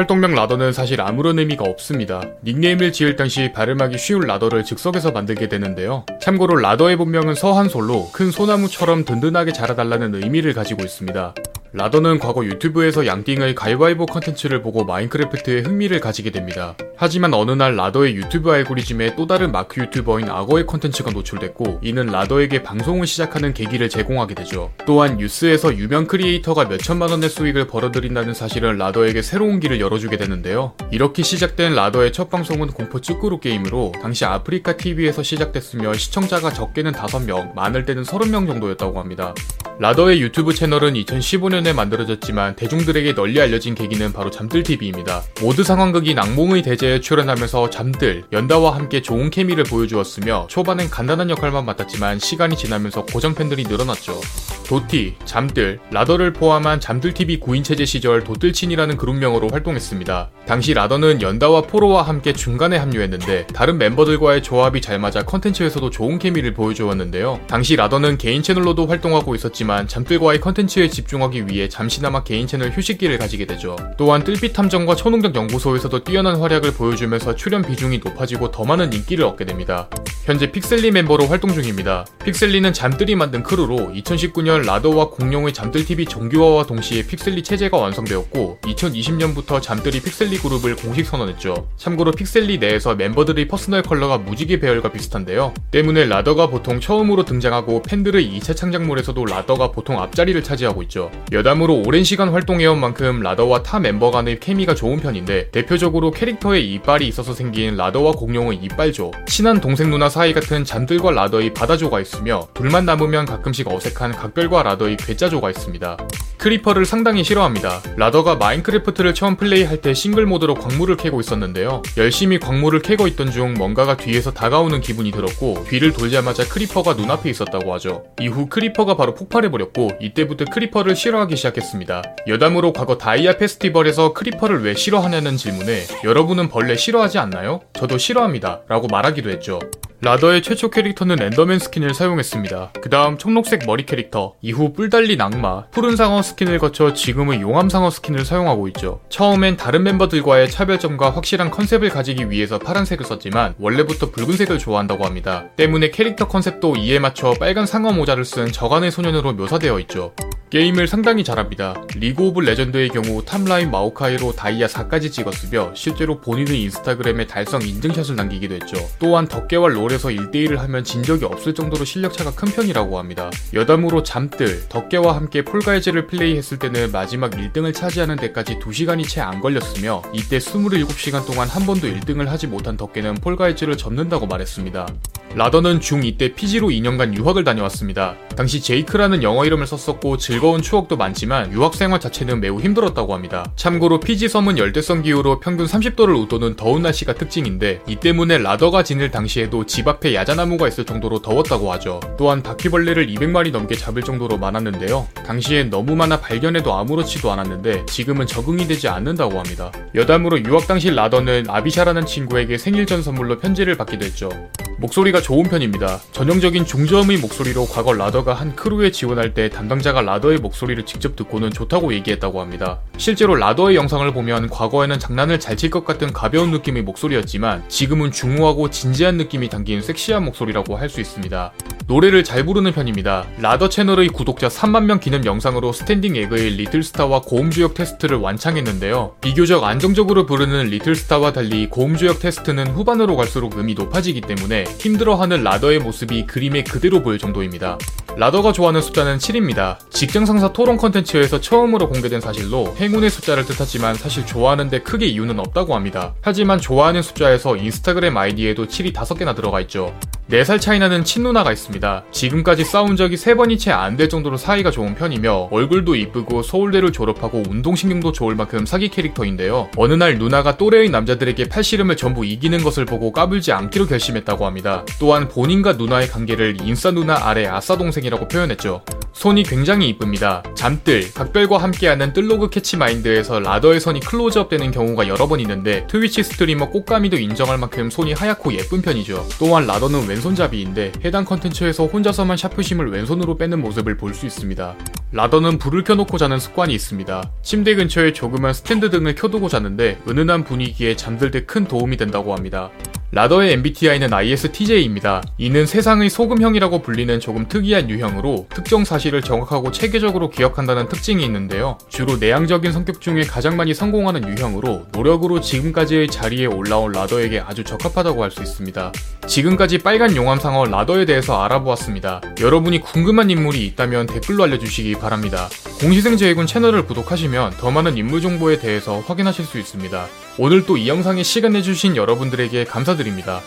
활동명 라더는 사실 아무런 의미가 없습니다. 닉네임을 지을 당시 발음하기 쉬운 라더를 즉석에서 만들게 되는데요. 참고로 라더의 본명은 서한솔로 큰 소나무처럼 든든하게 자라달라는 의미를 가지고 있습니다. 라더는 과거 유튜브에서 양띵의 가위바위보 컨텐츠를 보고 마인크래프트에 흥미를 가지게 됩니다. 하지만 어느 날 라더의 유튜브 알고리즘에 또 다른 마크 유튜버인 악어의 컨텐츠가 노출됐고 이는 라더에게 방송을 시작하는 계기를 제공하게 되죠. 또한 뉴스에서 유명 크리에이터가 몇천만 원의 수익을 벌어들인다는 사실은 라더에게 새로운 길을 열어주게 되는데요. 이렇게 시작된 라더의 첫 방송은 공포 쯔꾸르 게임으로 당시 아프리카 TV에서 시작됐으며 시청자가 적게는 5명, 많을 때는 30명 정도였다고 합니다. 라더의 유튜브 채널은 2015년에 만들어졌지만 대중들에게 널리 알려진 계기는 바로 잠뜰TV입니다. 모드 상황극인 악몽의 대제에 출연하면서 잠뜰, 연다와 함께 좋은 케미를 보여주었으며 초반엔 간단한 역할만 맡았지만 시간이 지나면서 고정 팬들이 늘어났죠. 도티, 잠뜰, 라더를 포함한 잠뜰TV 9인 체제 시절 도뜰친이라는 그룹명으로 활동했습니다. 당시 라더는 연다와 포로와 함께 중간에 합류했는데 다른 멤버들과의 조합이 잘 맞아 컨텐츠에서도 좋은 케미를 보여주었는데요. 당시 라더는 개인 채널로도 활동하고 있었지만 잠뜰과의 컨텐츠에 집중하기 위해 잠시나마 개인 채널 휴식기를 가지게 되죠. 또한 뜰빛 탐정과 초능력 연구소에서도 뛰어난 활약을 보여주면서 출연 비중이 높아지고 더 많은 인기를 얻게 됩니다. 현재 픽셀리 멤버로 활동 중입니다. 픽셀리는 잠뜰이 만든 크루로 2019년 라더와 공룡의 잠뜰TV 정규화와 동시에 픽셀리 체제가 완성되었고 2020년부터 잠뜰이 픽셀리 그룹을 공식 선언했죠. 참고로 픽셀리 내에서 멤버들의 퍼스널 컬러가 무지개 배열과 비슷한데요. 때문에 라더가 보통 처음으로 등장하고 팬들의 2차 창작물에서도 라더가 보통 앞자리를 차지하고 있죠. 여담으로 오랜 시간 활동해온 만큼 라더와 타 멤버 간의 케미가 좋은 편인데 대표적으로 캐릭터에 이빨이 있어서 생긴 라더와 공룡의 이빨조, 친한 동생 누나 사이 같은 잠뜰과 라더의 바다조가 있으며 둘만 남으면 가끔씩 어색한 각별 과 라더의 괴짜조가 있습니다. 크리퍼를 상당히 싫어합니다. 라더가 마인크래프트를 처음 플레이할 때 싱글 모드로 광물을 캐고 있었는데요. 열심히 광물을 캐고 있던 중 뭔가가 뒤에서 다가오는 기분이 들었고 뒤를 돌자마자 크리퍼가 눈앞에 있었다고 하죠. 이후 크리퍼가 바로 폭발해버렸고 이때부터 크리퍼를 싫어하기 시작했습니다. 여담으로 과거 다이아 페스티벌에서 크리퍼를 왜 싫어하냐는 질문에 여러분은 벌레 싫어하지 않나요? 저도 싫어합니다. 라고 말하기도 했죠. 라더의 최초 캐릭터는 엔더맨 스킨을 사용했습니다. 그 다음 청록색 머리 캐릭터, 이후 뿔 달린 악마, 푸른 상어 스킨을 거쳐 지금의 용암 상어 스킨을 사용하고 있죠. 처음엔 다른 멤버들과의 차별점과 확실한 컨셉을 가지기 위해서 파란색을 썼지만 원래부터 붉은색을 좋아한다고 합니다. 때문에 캐릭터 컨셉도 이에 맞춰 빨간 상어 모자를 쓴 저간의 소년으로 묘사되어 있죠. 게임을 상당히 잘합니다. 리그 오브 레전드의 경우 탑라인 마오카이로 다이아 4까지 찍었으며 실제로 본인의 인스타그램에 달성 인증샷을 남기기도 했죠. 또한 덕계와 롤에서 1대1을 하면 진 적이 없을 정도로 실력차가 큰 편이라고 합니다. 여담으로 잠들, 덕계와 함께 폴가이즈를 플레이했을 때는 마지막 1등을 차지하는 데까지 2시간이 채 안 걸렸으며 이때 27시간 동안 한 번도 1등을 하지 못한 덕계는 폴가이즈를 접는다고 말했습니다. 라더는 중2 때 피지로 2년간 유학을 다녀왔습니다. 당시 제이크라는 영어 이름을 썼었고 즐거운 추억도 많지만 유학 생활 자체는 매우 힘들었다고 합니다. 참고로 피지 섬은 열대성 기후로 평균 30도를 웃도는 더운 날씨가 특징인데 이 때문에 라더가 지낼 당시에도 집 앞에 야자나무가 있을 정도로 더웠다고 하죠. 또한 바퀴벌레를 200마리 넘게 잡을 정도로 많았는데요. 당시엔 너무 많아 발견해도 아무렇지도 않았는데 지금은 적응이 되지 않는다고 합니다. 여담으로 유학 당시 라더는 아비샤라는 친구에게 생일 전 선물로 편지를 받기도 했죠. 목소리가 좋은 편입니다. 전형적인 중저음의 목소리로 과거 라더가 한 크루에 지원할 때 담당자가 라더의 목소리를 직접 듣고는 좋다고 얘기했다고 합니다. 실제로 라더의 영상을 보면 과거에는 장난을 잘 칠 것 같은 가벼운 느낌의 목소리였지만 지금은 중후하고 진지한 느낌이 담긴 섹시한 목소리라고 할 수 있습니다. 노래를 잘 부르는 편입니다. 라더 채널의 구독자 3만명 기념 영상으로 스탠딩 에그의 리틀스타와 고음주의 테스트를 완창했는데요. 비교적 안정적으로 부르는 리틀스타와 달리 고음주의 테스트는 후반으로 갈수록 음이 높아지기 때문에 힘들어하는 라더의 모습이 그림에 그대로 보일 정도입니다. 라더가 좋아하는 숫자는 7입니다. 직장 상사 토론 컨텐츠에서 처음으로 공개된 사실로 행운의 숫자를 뜻하지만 사실 좋아하는데 크게 이유는 없다고 합니다. 하지만 좋아하는 숫자에서 인스타그램 아이디에도 7이 5개나 들어가 있죠. 4살 차이 나는 친누나가 있습니다. 지금까지 싸운 적이 3번이 채 안 될 정도로 사이가 좋은 편이며 얼굴도 이쁘고 서울대를 졸업하고 운동신경도 좋을 만큼 사기 캐릭터인데요. 어느 날 누나가 또래의 남자들에게 팔씨름을 전부 이기는 것을 보고 까불지 않기로 결심했다고 합니다. 또한 본인과 누나의 관계를 인싸 누나 아래 아싸 동생이라고 표현했죠. 손이 굉장히 이쁩니다. 잠뜰, 각별과 함께하는 뜰로그 캐치 마인드에서 라더의 손이 클로즈업 되는 경우가 여러 번 있는데 트위치 스트리머 꽃가미도 인정할 만큼 손이 하얗고 예쁜 편이죠. 또한 라더는 왼 왼손잡이인데 해당 컨텐츠에서 혼자서만 샤프심을 왼손으로 빼는 모습을 볼 수 있습니다. 라더는 불을 켜놓고 자는 습관이 있습니다. 침대 근처에 조그만 스탠드 등을 켜두고 자는데 은은한 분위기에 잠들 때 큰 도움이 된다고 합니다. 라더의 MBTI는 ISTJ입니다. 이는 세상의 소금형이라고 불리는 조금 특이한 유형으로 특정 사실을 정확하고 체계적으로 기억한다는 특징이 있는데요. 주로 내향적인 성격 중에 가장 많이 성공하는 유형으로 노력으로 지금까지의 자리에 올라온 라더에게 아주 적합하다고 할 수 있습니다. 지금까지 빨간 용암상어 라더에 대해서 알아보았습니다. 여러분이 궁금한 인물이 있다면 댓글로 알려주시기 바랍니다. 공시생제해군 채널을 구독하시면 더 많은 인물 정보에 대해서 확인하실 수 있습니다. 오늘 또 이 영상에 시간 내주신 여러분들에게 감사드립니다.